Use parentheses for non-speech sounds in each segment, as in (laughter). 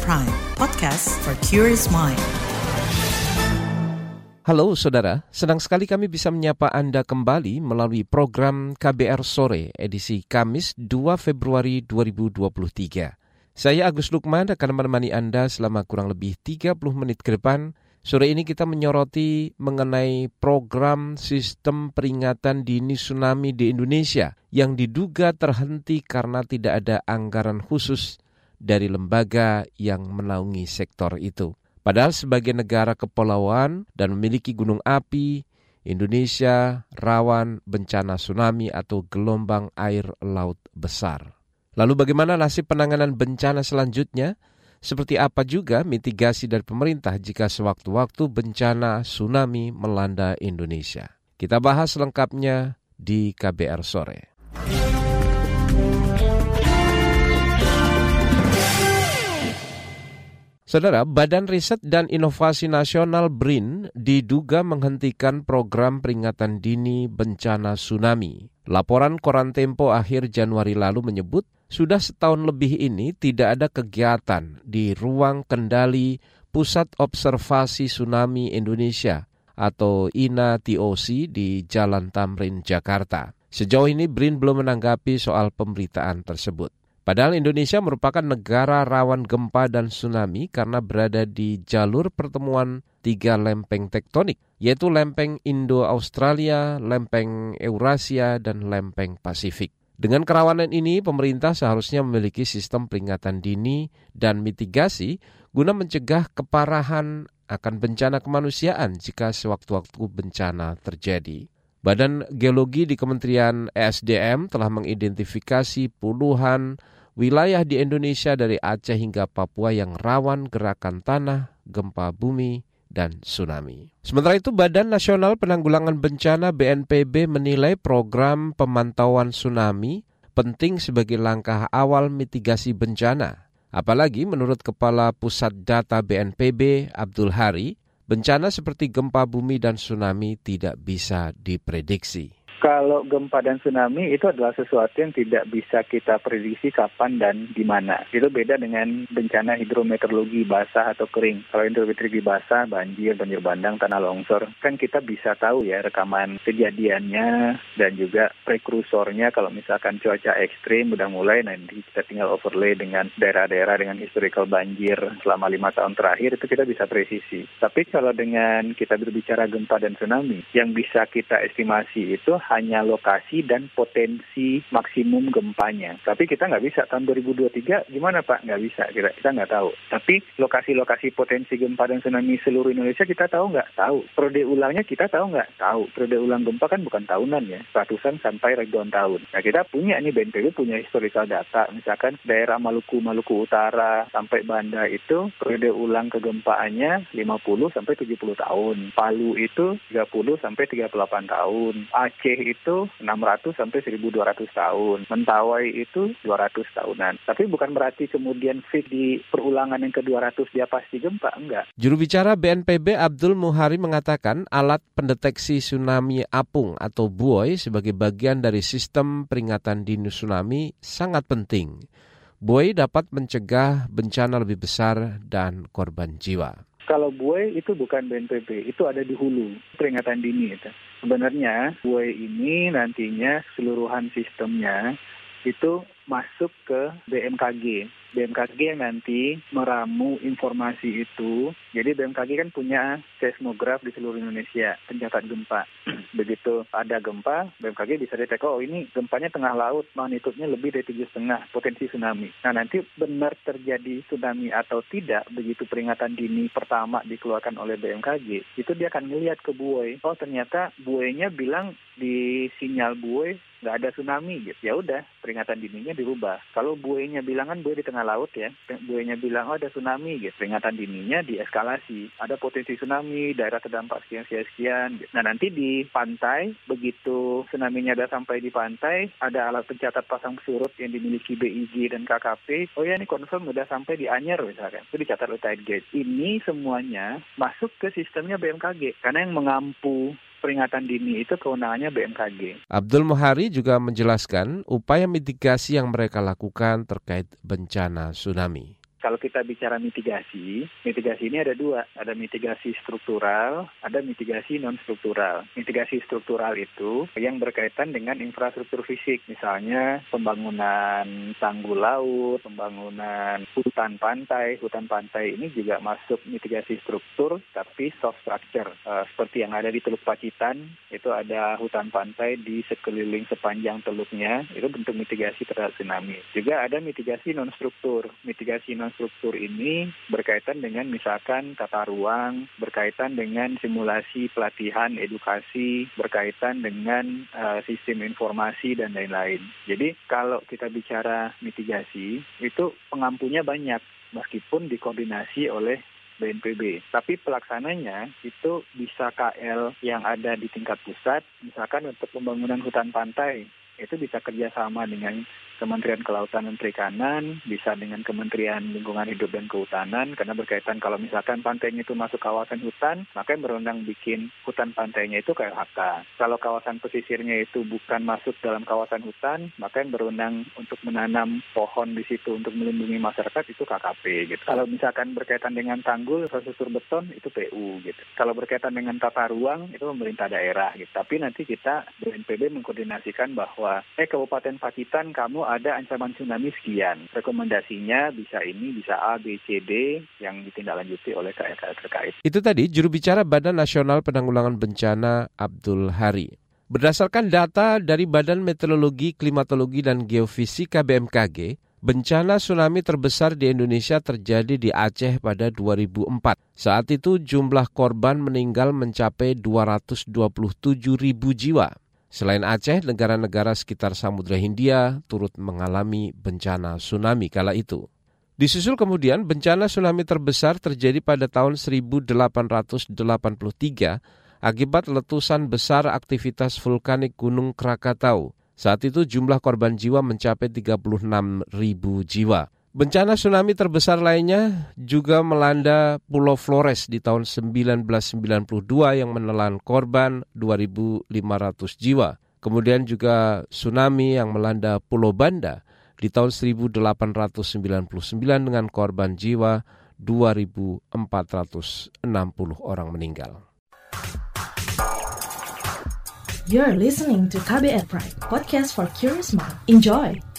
Prime, podcast for curious mind. Halo saudara, senang sekali kami bisa menyapa Anda kembali melalui program KBR Sore edisi Kamis 2 Februari 2023. Saya Agus Lukman akan menemani Anda selama kurang lebih 30 menit ke depan Sore ini kita menyoroti mengenai program sistem peringatan dini tsunami di Indonesia yang diduga terhenti karena tidak ada anggaran khusus dari lembaga yang menaungi sektor itu. Padahal sebagai negara kepulauan dan memiliki gunung api, Indonesia rawan bencana tsunami atau gelombang air laut besar. Lalu bagaimana nasib penanganan bencana selanjutnya? Seperti apa juga mitigasi dari pemerintah jika sewaktu-waktu bencana tsunami melanda Indonesia? Kita bahas lengkapnya di KBR sore. Saudara, Badan Riset dan Inovasi Nasional BRIN diduga menghentikan program peringatan dini bencana tsunami. Laporan Koran Tempo akhir Januari lalu menyebut sudah setahun lebih ini tidak ada kegiatan di ruang kendali Pusat Observasi Tsunami Indonesia atau INA TOC di Jalan Tamrin, Jakarta. Sejauh ini BRIN belum menanggapi soal pemberitaan tersebut. Padahal Indonesia merupakan negara rawan gempa dan tsunami karena berada di jalur pertemuan tiga lempeng tektonik, yaitu lempeng Indo-Australia, lempeng Eurasia, dan lempeng Pasifik. Dengan kerawanan ini, pemerintah seharusnya memiliki sistem peringatan dini dan mitigasi guna mencegah keparahan akan bencana kemanusiaan jika sewaktu-waktu bencana terjadi. Badan Geologi di Kementerian ESDM telah mengidentifikasi puluhan wilayah di Indonesia dari Aceh hingga Papua yang rawan gerakan tanah, gempa bumi, dan tsunami. Sementara itu, Badan Nasional Penanggulangan Bencana BNPB menilai program pemantauan tsunami penting sebagai langkah awal mitigasi bencana. Apalagi menurut Kepala Pusat Data BNPB Abdul Hari, bencana seperti gempa bumi dan tsunami tidak bisa diprediksi kalau gempa dan tsunami itu adalah sesuatu yang tidak bisa kita prediksi kapan dan di mana. Itu beda dengan bencana hidrometeorologi basah atau kering. Kalau hidrometeorologi basah, banjir, banjir bandang, tanah longsor, kan kita bisa tahu ya rekaman kejadiannya dan juga prekursornya kalau misalkan cuaca ekstrim udah mulai nanti kita tinggal overlay dengan daerah-daerah dengan historical banjir selama lima tahun terakhir itu kita bisa presisi. Tapi kalau dengan kita berbicara gempa dan tsunami, yang bisa kita estimasi itu hanya lokasi dan potensi maksimum gempanya. Tapi kita nggak bisa tahun 2023 gimana Pak? Nggak bisa, kita kita nggak tahu. Tapi lokasi-lokasi potensi gempa dan tsunami seluruh Indonesia kita tahu nggak? Tahu. Periode ulangnya kita tahu nggak? Tahu. Periode ulang gempa kan bukan tahunan ya, ratusan sampai ribuan tahun. Nah kita punya ini BNPB punya historical data. Misalkan daerah Maluku, Maluku Utara sampai Banda itu periode ulang kegempaannya 50 sampai 70 tahun. Palu itu 30 sampai 38 tahun. Aceh itu 600 sampai 1200 tahun. Mentawai itu 200 tahunan. Tapi bukan berarti kemudian fit di perulangan yang ke-200 dia pasti gempa, enggak. Juru bicara BNPB Abdul Muhari mengatakan alat pendeteksi tsunami apung atau buoy sebagai bagian dari sistem peringatan dini tsunami sangat penting. Buoy dapat mencegah bencana lebih besar dan korban jiwa. Kalau buoy itu bukan BNPB, itu ada di hulu, peringatan dini itu. Sebenarnya buoy ini nantinya keseluruhan sistemnya itu masuk ke BMKG. BMKG yang nanti meramu informasi itu. Jadi BMKG kan punya seismograf di seluruh Indonesia, pencatat gempa. (clears throat) Begitu ada gempa, BMKG bisa detek, oh ini gempanya tengah laut, magnitudnya lebih dari tujuh setengah, potensi tsunami. Nah nanti benar terjadi tsunami atau tidak, begitu peringatan dini pertama dikeluarkan oleh BMKG, itu dia akan melihat ke buoy. Oh ternyata buoynya bilang di sinyal buoy nggak ada tsunami gitu. Ya udah, peringatan dininya dirubah. Kalau buoynya bilang kan buoy di tengah laut ya, buoynya bilang oh ada tsunami gitu. Peringatan dininya dieskalasi. Ada potensi tsunami, daerah terdampak sekian sekian sekian. Gitu. Nah nanti di pantai begitu tsunami-nya ada sampai di pantai, ada alat pencatat pasang surut yang dimiliki BIG dan KKP. Oh ya ini confirm udah sampai di Anyer misalkan. Itu dicatat oleh tide gauge. Ini semuanya masuk ke sistemnya BMKG karena yang mengampu peringatan dini itu kewenangannya BMKG. Abdul Muhari juga menjelaskan upaya mitigasi yang mereka lakukan terkait bencana tsunami. Kalau kita bicara mitigasi, mitigasi ini ada dua, ada mitigasi struktural, ada mitigasi non struktural. Mitigasi struktural itu yang berkaitan dengan infrastruktur fisik, misalnya pembangunan tanggul laut, pembangunan hutan pantai. Hutan pantai ini juga masuk mitigasi struktur, tapi soft structure. Uh, seperti yang ada di Teluk Pacitan, itu ada hutan pantai di sekeliling sepanjang teluknya, itu bentuk mitigasi terhadap tsunami. Juga ada mitigasi non struktur. Mitigasi non struktur ini berkaitan dengan misalkan tata ruang, berkaitan dengan simulasi pelatihan, edukasi, berkaitan dengan uh, sistem informasi dan lain-lain. Jadi kalau kita bicara mitigasi, itu pengampunya banyak meskipun dikoordinasi oleh BNPB. Tapi pelaksananya itu bisa KL yang ada di tingkat pusat, misalkan untuk pembangunan hutan pantai, itu bisa kerjasama dengan Kementerian Kelautan dan Perikanan, bisa dengan Kementerian Lingkungan Hidup dan Kehutanan, karena berkaitan kalau misalkan pantainya itu masuk kawasan hutan, maka yang berundang bikin hutan pantainya itu KLHK. Kalau kawasan pesisirnya itu bukan masuk dalam kawasan hutan, maka yang berundang untuk menanam pohon di situ untuk melindungi masyarakat itu KKP. Gitu. Kalau misalkan berkaitan dengan tanggul, infrastruktur beton itu PU. Gitu. Kalau berkaitan dengan tata ruang itu pemerintah daerah. Gitu. Tapi nanti kita BNPB mengkoordinasikan bahwa, eh Kabupaten Pacitan kamu ada ancaman tsunami sekian. Rekomendasinya bisa ini, bisa A, B, C, D yang ditindaklanjuti oleh KLKL terkait. Itu tadi juru bicara Badan Nasional Penanggulangan Bencana Abdul Hari. Berdasarkan data dari Badan Meteorologi, Klimatologi, dan Geofisika BMKG, bencana tsunami terbesar di Indonesia terjadi di Aceh pada 2004. Saat itu jumlah korban meninggal mencapai 227 ribu jiwa. Selain Aceh, negara-negara sekitar Samudra Hindia turut mengalami bencana tsunami kala itu. Disusul kemudian bencana tsunami terbesar terjadi pada tahun 1883 akibat letusan besar aktivitas vulkanik Gunung Krakatau. Saat itu jumlah korban jiwa mencapai 36 ribu jiwa. Bencana tsunami terbesar lainnya juga melanda Pulau Flores di tahun 1992 yang menelan korban 2.500 jiwa. Kemudian juga tsunami yang melanda Pulau Banda di tahun 1899 dengan korban jiwa 2.460 orang meninggal. You're listening to KBR Pride, podcast for curious mind. Enjoy!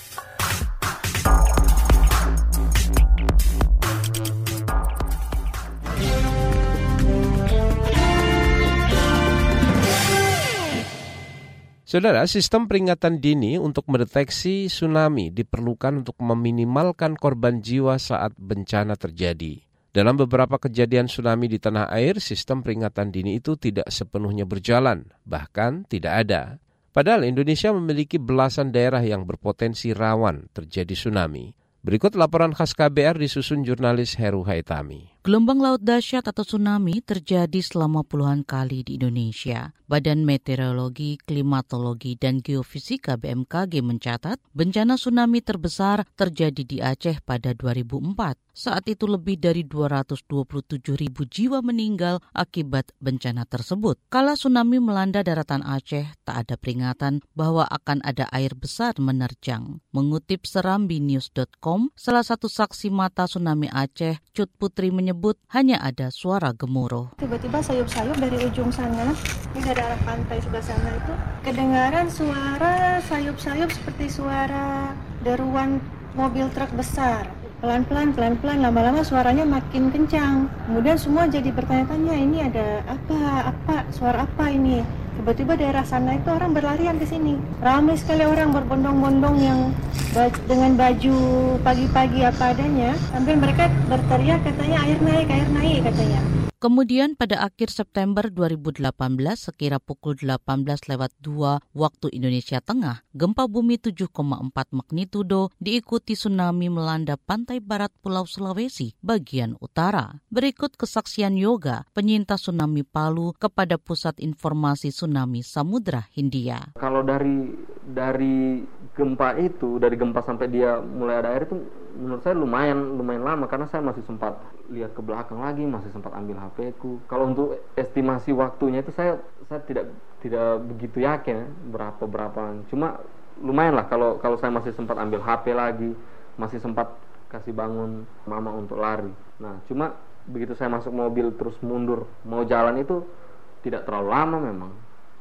Saudara, sistem peringatan dini untuk mendeteksi tsunami diperlukan untuk meminimalkan korban jiwa saat bencana terjadi. Dalam beberapa kejadian tsunami di tanah air, sistem peringatan dini itu tidak sepenuhnya berjalan, bahkan tidak ada. Padahal Indonesia memiliki belasan daerah yang berpotensi rawan terjadi tsunami. Berikut laporan khas KBR disusun jurnalis Heru Haitami. Gelombang laut dahsyat atau tsunami terjadi selama puluhan kali di Indonesia. Badan Meteorologi, Klimatologi, dan Geofisika BMKG mencatat bencana tsunami terbesar terjadi di Aceh pada 2004. Saat itu lebih dari 227 ribu jiwa meninggal akibat bencana tersebut. Kala tsunami melanda daratan Aceh, tak ada peringatan bahwa akan ada air besar menerjang. Mengutip serambinews.com, salah satu saksi mata tsunami Aceh, Cut Putri menyebut hanya ada suara gemuruh. Tiba-tiba sayup-sayup dari ujung sana, ini dari arah pantai sebelah sana itu, kedengaran suara sayup-sayup seperti suara deruan mobil truk besar. Pelan-pelan pelan-pelan lama-lama suaranya makin kencang. Kemudian semua jadi bertanya-tanya ini ada apa? Apa? Suara apa ini tiba-tiba daerah sana itu orang berlarian ke sini. Ramai sekali orang berbondong-bondong yang dengan baju pagi-pagi apa adanya sambil mereka berteriak katanya air naik air naik katanya Kemudian pada akhir September 2018 sekira pukul 18 lewat 2 waktu Indonesia Tengah, gempa bumi 7,4 magnitudo diikuti tsunami melanda pantai barat Pulau Sulawesi bagian utara. Berikut kesaksian Yoga, penyintas tsunami Palu kepada Pusat Informasi Tsunami Samudra Hindia. Kalau dari dari gempa itu, dari gempa sampai dia mulai ada air itu menurut saya lumayan lumayan lama karena saya masih sempat lihat ke belakang lagi masih sempat ambil HP ku. Kalau untuk estimasi waktunya itu saya saya tidak tidak begitu yakin ya, berapa berapa. Cuma lumayan lah kalau kalau saya masih sempat ambil HP lagi masih sempat kasih bangun mama untuk lari. Nah cuma begitu saya masuk mobil terus mundur mau jalan itu tidak terlalu lama memang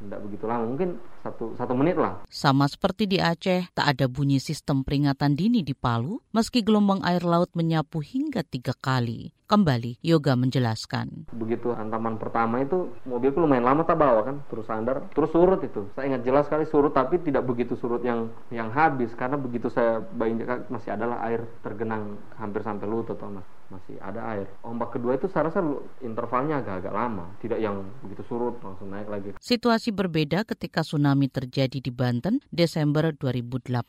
tidak begitu lama mungkin satu satu menit lah. Sama seperti di Aceh, tak ada bunyi sistem peringatan dini di Palu, meski gelombang air laut menyapu hingga tiga kali. Kembali, Yoga menjelaskan. Begitu hantaman pertama itu, mobilku lumayan lama tak bawa kan, terus sandar, terus surut itu. Saya ingat jelas sekali surut, tapi tidak begitu surut yang yang habis, karena begitu saya bayangkan masih adalah air tergenang hampir sampai lutut, mas. Masih ada air. Ombak kedua itu saya rasa intervalnya agak-agak lama, tidak yang begitu surut langsung naik lagi. Situasi berbeda ketika tsunami terjadi di Banten Desember 2018.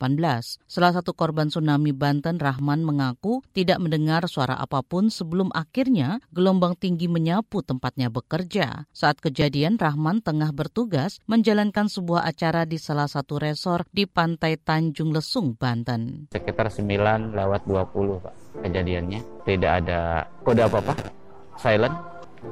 Salah satu korban tsunami Banten, Rahman, mengaku tidak mendengar suara apa pun sebelum akhirnya gelombang tinggi menyapu tempatnya bekerja. Saat kejadian, Rahman tengah bertugas menjalankan sebuah acara di salah satu resor di pantai Tanjung Lesung, Banten. Sekitar 9 lewat 20, Pak, kejadiannya. Tidak ada kode apa-apa, silent.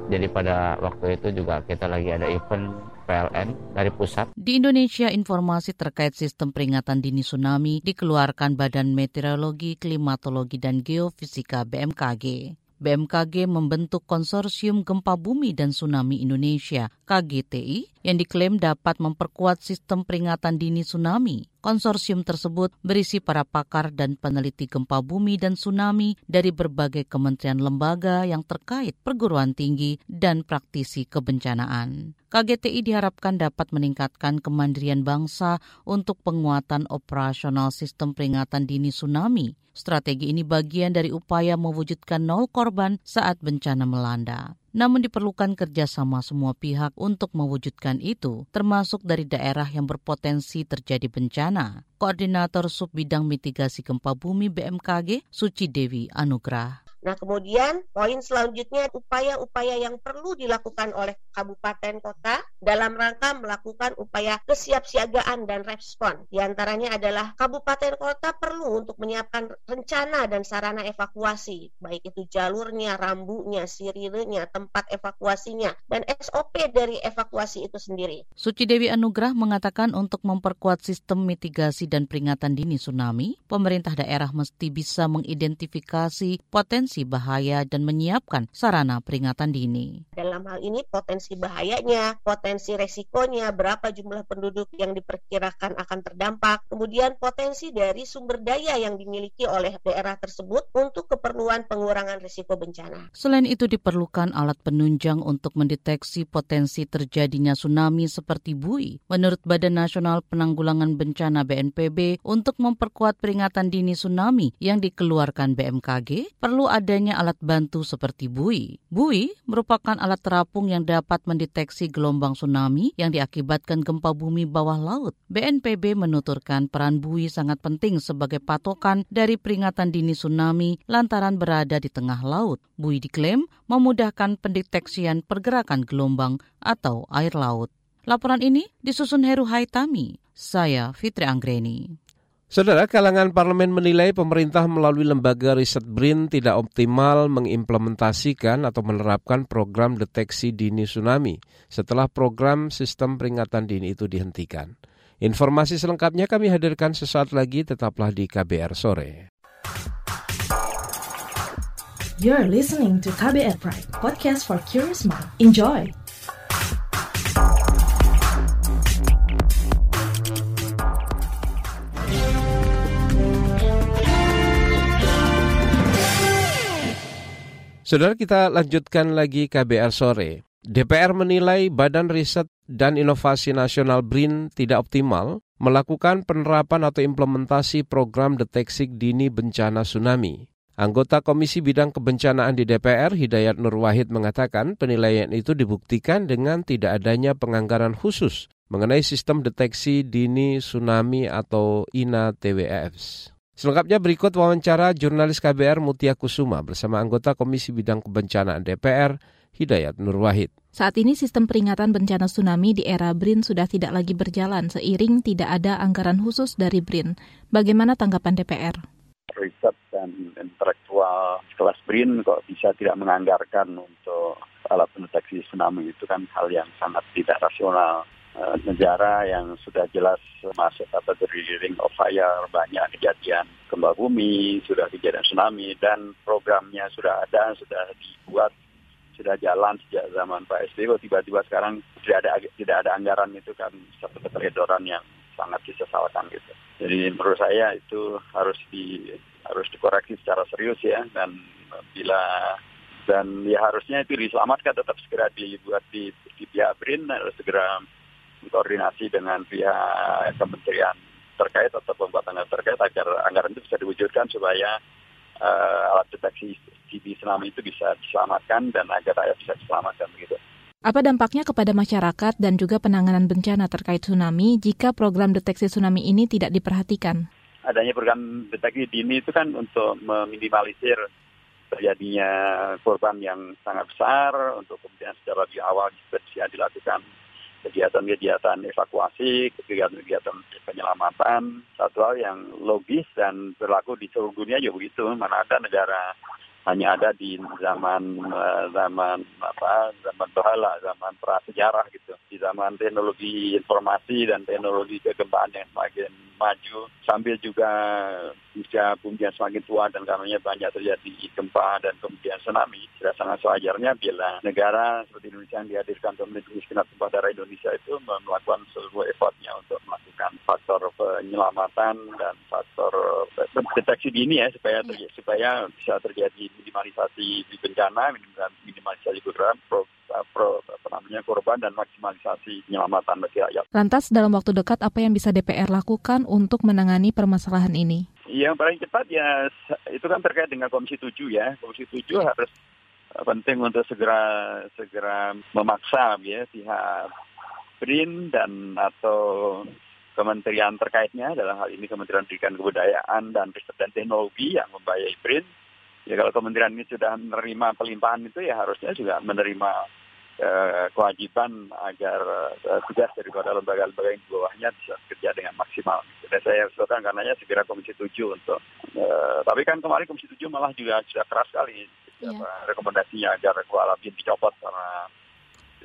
Jadi pada waktu itu juga kita lagi ada event PLN dari pusat. Di Indonesia, informasi terkait sistem peringatan dini tsunami dikeluarkan Badan Meteorologi, Klimatologi, dan Geofisika BMKG. BMKG membentuk konsorsium gempa bumi dan tsunami Indonesia KGTI yang diklaim dapat memperkuat sistem peringatan dini tsunami. Konsorsium tersebut berisi para pakar dan peneliti gempa bumi dan tsunami dari berbagai kementerian lembaga yang terkait perguruan tinggi dan praktisi kebencanaan. KGTI diharapkan dapat meningkatkan kemandirian bangsa untuk penguatan operasional sistem peringatan dini tsunami. Strategi ini bagian dari upaya mewujudkan nol korban saat bencana melanda. Namun diperlukan kerjasama semua pihak untuk mewujudkan itu, termasuk dari daerah yang berpotensi terjadi bencana. Koordinator Sub Bidang Mitigasi Gempa Bumi BMKG, Suci Dewi Anugrah. Nah, kemudian poin selanjutnya upaya-upaya yang perlu dilakukan oleh kabupaten kota dalam rangka melakukan upaya kesiapsiagaan dan respon. Di antaranya adalah kabupaten kota perlu untuk menyiapkan rencana dan sarana evakuasi, baik itu jalurnya, rambunya, sirirenya, tempat evakuasinya, dan SOP dari evakuasi itu sendiri. Suci Dewi Anugrah mengatakan untuk memperkuat sistem mitigasi dan peringatan dini tsunami, pemerintah daerah mesti bisa mengidentifikasi potensi potensi bahaya dan menyiapkan sarana peringatan dini. Dalam hal ini potensi bahayanya, potensi resikonya, berapa jumlah penduduk yang diperkirakan akan terdampak, kemudian potensi dari sumber daya yang dimiliki oleh daerah tersebut untuk keperluan pengurangan risiko bencana. Selain itu diperlukan alat penunjang untuk mendeteksi potensi terjadinya tsunami seperti bui. Menurut Badan Nasional Penanggulangan Bencana BNPB, untuk memperkuat peringatan dini tsunami yang dikeluarkan BMKG, perlu ada adanya alat bantu seperti bui. Bui merupakan alat terapung yang dapat mendeteksi gelombang tsunami yang diakibatkan gempa bumi bawah laut. BNPB menuturkan peran bui sangat penting sebagai patokan dari peringatan dini tsunami lantaran berada di tengah laut. Bui diklaim memudahkan pendeteksian pergerakan gelombang atau air laut. Laporan ini disusun Heru Haitami. Saya Fitri Anggreni. Saudara, kalangan parlemen menilai pemerintah melalui lembaga riset BRIN tidak optimal mengimplementasikan atau menerapkan program deteksi dini tsunami setelah program sistem peringatan dini itu dihentikan. Informasi selengkapnya kami hadirkan sesaat lagi, tetaplah di KBR Sore. You're listening to KBR Pride, podcast for curious mind. Enjoy! Saudara kita lanjutkan lagi KBR sore. DPR menilai Badan Riset dan Inovasi Nasional BRIN tidak optimal melakukan penerapan atau implementasi program deteksi dini bencana tsunami. Anggota Komisi Bidang Kebencanaan di DPR, Hidayat Nur Wahid mengatakan penilaian itu dibuktikan dengan tidak adanya penganggaran khusus mengenai sistem deteksi dini tsunami atau INA TWFs. Selengkapnya berikut wawancara jurnalis KBR Mutia Kusuma bersama anggota Komisi Bidang Kebencanaan DPR, Hidayat Nur Wahid. Saat ini sistem peringatan bencana tsunami di era BRIN sudah tidak lagi berjalan seiring tidak ada anggaran khusus dari BRIN. Bagaimana tanggapan DPR? Riset dan intelektual kelas BRIN kok bisa tidak menganggarkan untuk alat pendeteksi tsunami itu kan hal yang sangat tidak rasional. Eh, negara yang sudah jelas masuk kategori ring of fire banyak gempa bumi, sudah kejadian tsunami, dan programnya sudah ada, sudah dibuat, sudah jalan sejak zaman Pak SBY. Tiba-tiba sekarang tidak ada tidak ada anggaran itu kan satu keteledoran yang sangat disesalkan gitu. Jadi menurut saya itu harus di harus dikoreksi secara serius ya dan bila dan ya harusnya itu diselamatkan tetap segera dibuat di, di pihak BRIN harus segera koordinasi dengan pihak kementerian terkait atau pembuatan terkait agar anggaran itu bisa diwujudkan supaya uh, alat deteksi di tsunami itu bisa diselamatkan dan agar rakyat bisa diselamatkan begitu. Apa dampaknya kepada masyarakat dan juga penanganan bencana terkait tsunami jika program deteksi tsunami ini tidak diperhatikan? Adanya program deteksi dini itu kan untuk meminimalisir terjadinya korban yang sangat besar, untuk kemudian secara di awal bisa dilakukan kegiatan-kegiatan evakuasi, kegiatan-kegiatan penyelamatan, satu hal yang logis dan berlaku di seluruh dunia juga begitu. Mana ada negara hanya ada di zaman uh, zaman apa zaman bahala zaman prasejarah gitu di zaman teknologi informasi dan teknologi kegempaan yang semakin maju sambil juga bisa bumi semakin tua dan karenanya banyak terjadi gempa dan kemudian tsunami sudah sangat sewajarnya bila negara seperti Indonesia yang dihadirkan untuk melindungi segenap tumpah darah Indonesia itu melakukan seluruh effortnya untuk melakukan faktor penyelamatan dan faktor deteksi dini ya supaya terjadi, supaya bisa terjadi minimalisasi bencana minimalisasi namanya korban dan maksimalisasi penyelamatan bagi rakyat. Lantas dalam waktu dekat apa yang bisa DPR lakukan untuk menangani permasalahan ini? Yang paling cepat ya itu kan terkait dengan Komisi 7 ya. Komisi 7 harus eh, penting untuk segera segera memaksa ya pihak BRIN dan atau kementerian terkaitnya dalam hal ini Kementerian Pendidikan Kebudayaan dan Riset dan Teknologi yang membayai BRIN. Ya kalau kementerian ini sudah menerima pelimpahan itu ya harusnya juga menerima eh, kewajiban agar eh, tugas daripada lembaga-lembaga yang di bawahnya bisa bekerja dengan maksimal. Dan saya usulkan karenanya segera Komisi 7 untuk, uh, tapi kan kemarin Komisi 7 malah juga sudah keras sekali yeah. rekomendasinya agar kuala bin dicopot karena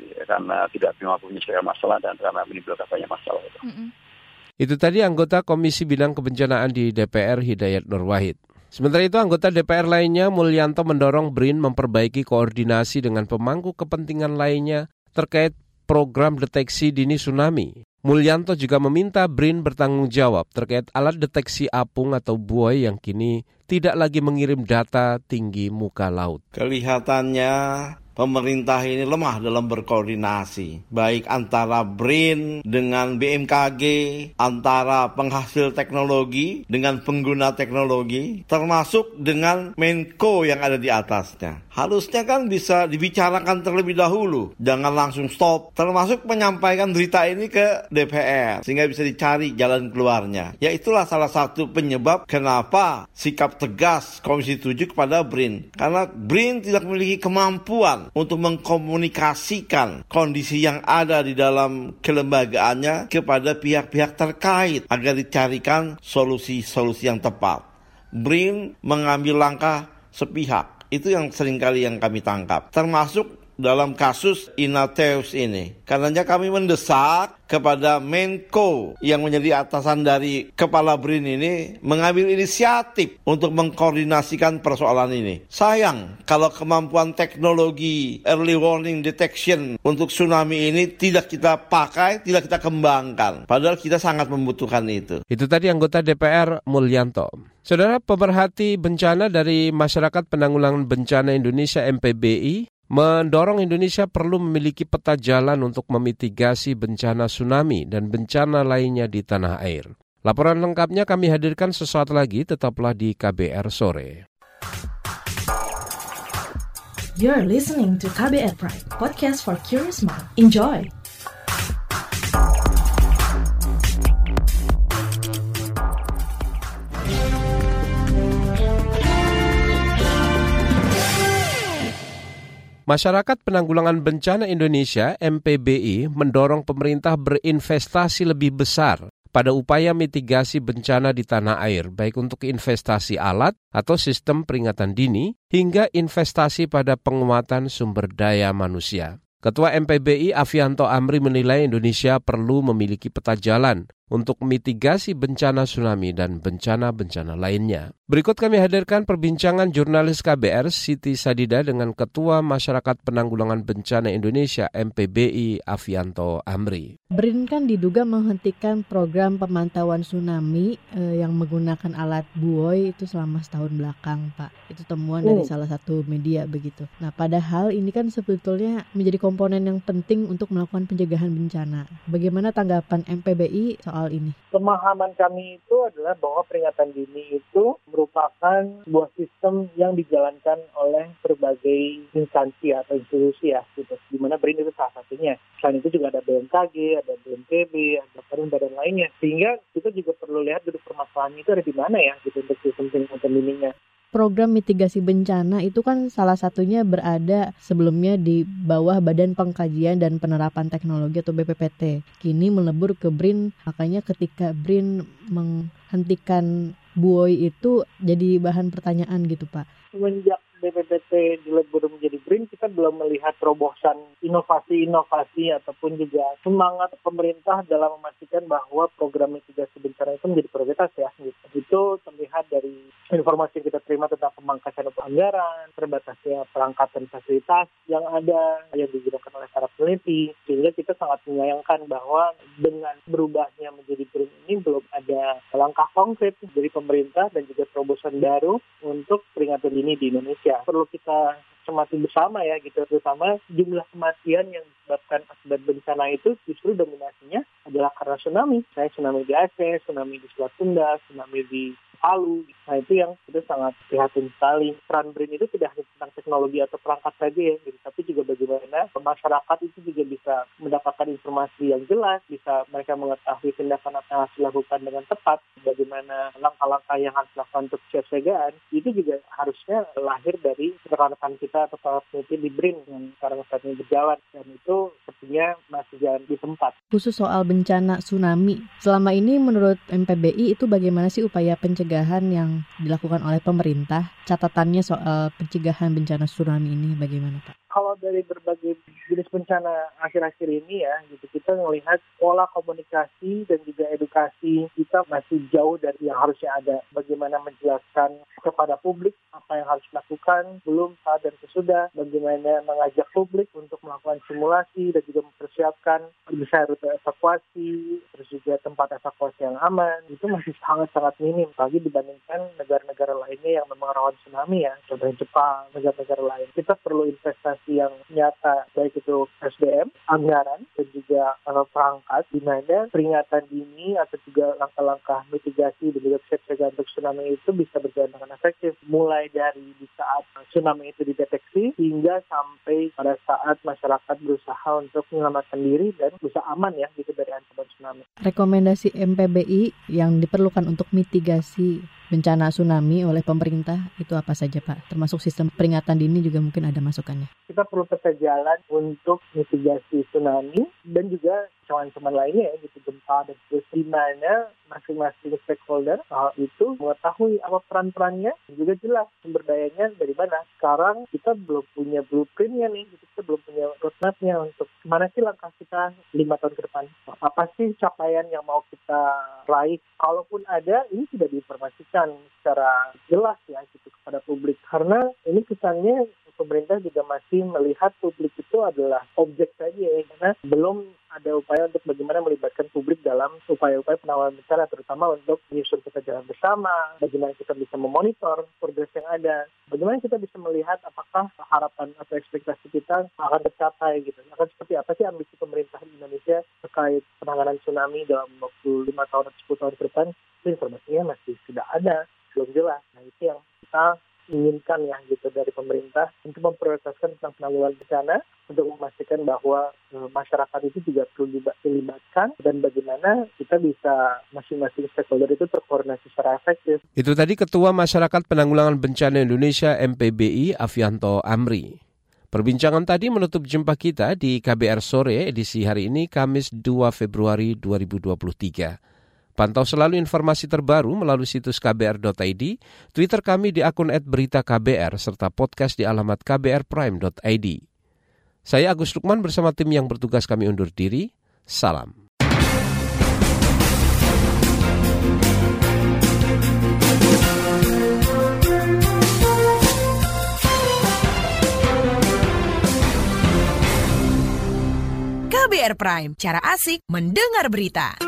ya, karena tidak menyelesaikan masalah dan karena menimbulkan banyak masalah. Itu. Mm -hmm. Itu tadi anggota Komisi Bidang Kebencanaan di DPR Hidayat Nur Wahid. Sementara itu, anggota DPR lainnya Mulyanto mendorong BRIN memperbaiki koordinasi dengan pemangku kepentingan lainnya terkait program deteksi dini tsunami. Mulyanto juga meminta BRIN bertanggung jawab terkait alat deteksi apung atau buoy yang kini tidak lagi mengirim data tinggi muka laut. Kelihatannya pemerintah ini lemah dalam berkoordinasi, baik antara BRIN dengan BMKG, antara penghasil teknologi dengan pengguna teknologi, termasuk dengan Menko yang ada di atasnya. Harusnya kan bisa dibicarakan terlebih dahulu, jangan langsung stop, termasuk menyampaikan berita ini ke DPR, sehingga bisa dicari jalan keluarnya. Ya itulah salah satu penyebab kenapa sikap tegas Komisi 7 kepada BRIN. Karena BRIN tidak memiliki kemampuan untuk mengkomunikasikan kondisi yang ada di dalam kelembagaannya kepada pihak-pihak terkait agar dicarikan solusi-solusi yang tepat. BRIN mengambil langkah sepihak. Itu yang sering kali yang kami tangkap. Termasuk dalam kasus Inateus ini. Karenanya kami mendesak kepada Menko yang menjadi atasan dari Kepala BRIN ini mengambil inisiatif untuk mengkoordinasikan persoalan ini. Sayang kalau kemampuan teknologi early warning detection untuk tsunami ini tidak kita pakai, tidak kita kembangkan. Padahal kita sangat membutuhkan itu. Itu tadi anggota DPR Mulyanto. Saudara pemerhati bencana dari Masyarakat Penanggulangan Bencana Indonesia MPBI mendorong Indonesia perlu memiliki peta jalan untuk memitigasi bencana tsunami dan bencana lainnya di tanah air. Laporan lengkapnya kami hadirkan sesuatu lagi, tetaplah di KBR sore. You're listening to KBR Pride, podcast for curious mind. Enjoy! Masyarakat Penanggulangan Bencana Indonesia MPBI mendorong pemerintah berinvestasi lebih besar pada upaya mitigasi bencana di tanah air, baik untuk investasi alat atau sistem peringatan dini, hingga investasi pada penguatan sumber daya manusia. Ketua MPBI Avianto Amri menilai Indonesia perlu memiliki peta jalan untuk mitigasi bencana tsunami dan bencana-bencana lainnya. Berikut kami hadirkan perbincangan jurnalis KBR Siti Sadida dengan Ketua Masyarakat Penanggulangan Bencana Indonesia MPBI Avianto Amri. BRIN kan diduga menghentikan program pemantauan tsunami eh, yang menggunakan alat buoy itu selama setahun belakang, Pak. Itu temuan dari oh. salah satu media begitu. Nah, padahal ini kan sebetulnya menjadi komponen yang penting untuk melakukan pencegahan bencana. Bagaimana tanggapan MPBI soal ini? Pemahaman kami itu adalah bahwa peringatan dini itu merupakan sebuah sistem yang dijalankan oleh berbagai instansi atau institusi ya gitu. Di mana BRIN itu salah satunya. Selain itu juga ada BMKG, ada BNPB, ada badan-badan lainnya. Sehingga kita juga perlu lihat duduk permasalahannya itu ada di mana ya gitu untuk sistem peringatan dininya program mitigasi bencana itu kan salah satunya berada sebelumnya di bawah Badan Pengkajian dan Penerapan Teknologi atau BPPT. Kini melebur ke BRIN, makanya ketika BRIN menghentikan buoy itu jadi bahan pertanyaan gitu Pak. Semenjak BPPT dilebur menjadi BRIN, kita belum melihat terobosan inovasi-inovasi ataupun juga semangat pemerintah dalam memastikan bahwa program mitigasi bencana itu menjadi prioritas ya. Gitu. Itu terlihat dari informasi yang kita terima tentang pemangkasan anggaran, terbatasnya perangkat dan fasilitas yang ada yang digunakan oleh para peneliti, sehingga kita sangat menyayangkan bahwa dengan berubahnya menjadi BRIN ini belum ada langkah konkret dari pemerintah dan juga terobosan baru untuk peringatan dini di Indonesia. Indonesia perlu kita cermati bersama ya gitu terutama jumlah kematian yang disebabkan akibat bencana itu justru dominasinya adalah karena tsunami. Saya tsunami di Aceh, tsunami di Selat Sunda, tsunami di Palu. Nah itu yang itu sangat prihatin sekali. Peran BRIN itu tidak hanya tentang teknologi atau perangkat saja ya, gitu. tapi juga bagaimana masyarakat itu juga bisa mendapatkan informasi yang jelas, bisa mereka mengetahui tindakan apa yang harus dilakukan dengan tepat, bagaimana langkah-langkah yang harus dilakukan untuk siagaan, itu juga harusnya lahir dari rekan-rekan kita atau para peneliti di BRIN yang sekarang saat ini berjalan. Dan itu sepertinya masih jalan di tempat. Khusus soal bencana tsunami, selama ini menurut MPBI itu bagaimana sih upaya pencegahan pencegahan yang dilakukan oleh pemerintah? Catatannya soal pencegahan bencana tsunami ini bagaimana Pak? Kalau dari berbagai jenis bencana akhir-akhir ini ya, gitu kita melihat pola komunikasi dan juga edukasi kita masih jauh dari yang harusnya ada. Bagaimana menjelaskan kepada publik apa yang harus dilakukan belum saat dan sesudah, bagaimana mengajak publik untuk melakukan simulasi dan juga mempersiapkan bisa rute evakuasi, terus juga tempat evakuasi yang aman, itu masih sangat-sangat minim. Bagi dibandingkan negara-negara lainnya yang memang rawan tsunami ya, contohnya Jepang, negara-negara lain. Kita perlu investasi yang nyata, baik itu SDM, anggaran, dan juga uh, perangkat, di mana peringatan dini atau juga langkah-langkah mitigasi dan juga siap-siaga untuk tsunami itu bisa berjalan dengan efektif. Mulai dari di saat tsunami itu dideteksi, hingga sampai pada saat masyarakat berusaha untuk menyelamatkan diri dan bisa aman ya gitu dari tsunami. Rekomendasi MPBI yang diperlukan untuk mitigasi bencana tsunami oleh pemerintah itu apa saja Pak? Termasuk sistem peringatan dini juga mungkin ada masukannya. Kita perlu peta jalan untuk mitigasi tsunami dan juga ancaman-ancaman lainnya ya gitu gempa dan terus di mana masing-masing stakeholder hal itu mengetahui apa peran-perannya juga jelas sumber dayanya dari mana. Sekarang kita belum punya blueprintnya nih, gitu. kita belum punya roadmapnya untuk mana sih langkah kita lima tahun ke depan. Apa sih capaian yang mau kita raih? Kalaupun ada, ini tidak diinformasikan secara jelas ya gitu kepada publik. Karena ini kesannya pemerintah juga masih melihat publik itu adalah objek saja ya, karena belum ada upaya untuk bagaimana melibatkan publik dalam upaya-upaya penanganan bencana, terutama untuk menyusun kita jalan bersama, bagaimana kita bisa memonitor progres yang ada, bagaimana kita bisa melihat apakah harapan atau ekspektasi kita akan tercapai gitu, akan seperti apa sih ambisi pemerintah di Indonesia terkait penanganan tsunami dalam waktu lima tahun atau 10 tahun ke depan, informasinya masih tidak ada, belum jelas. Nah itu yang kita inginkan ya gitu dari pemerintah untuk memprioritaskan tentang penanggulangan bencana untuk memastikan bahwa e, masyarakat itu juga perlu dilibatkan dan bagaimana kita bisa masing-masing stakeholder itu terkoordinasi secara efektif. Itu tadi Ketua Masyarakat Penanggulangan Bencana Indonesia MPBI Avianto Amri. Perbincangan tadi menutup jumpa kita di KBR Sore edisi hari ini Kamis 2 Februari 2023. Pantau selalu informasi terbaru melalui situs kbr.id, Twitter kami di akun @beritaKBR serta podcast di alamat kbrprime.id. Saya Agus Lukman bersama tim yang bertugas kami undur diri. Salam. KBR Prime, cara asik mendengar berita.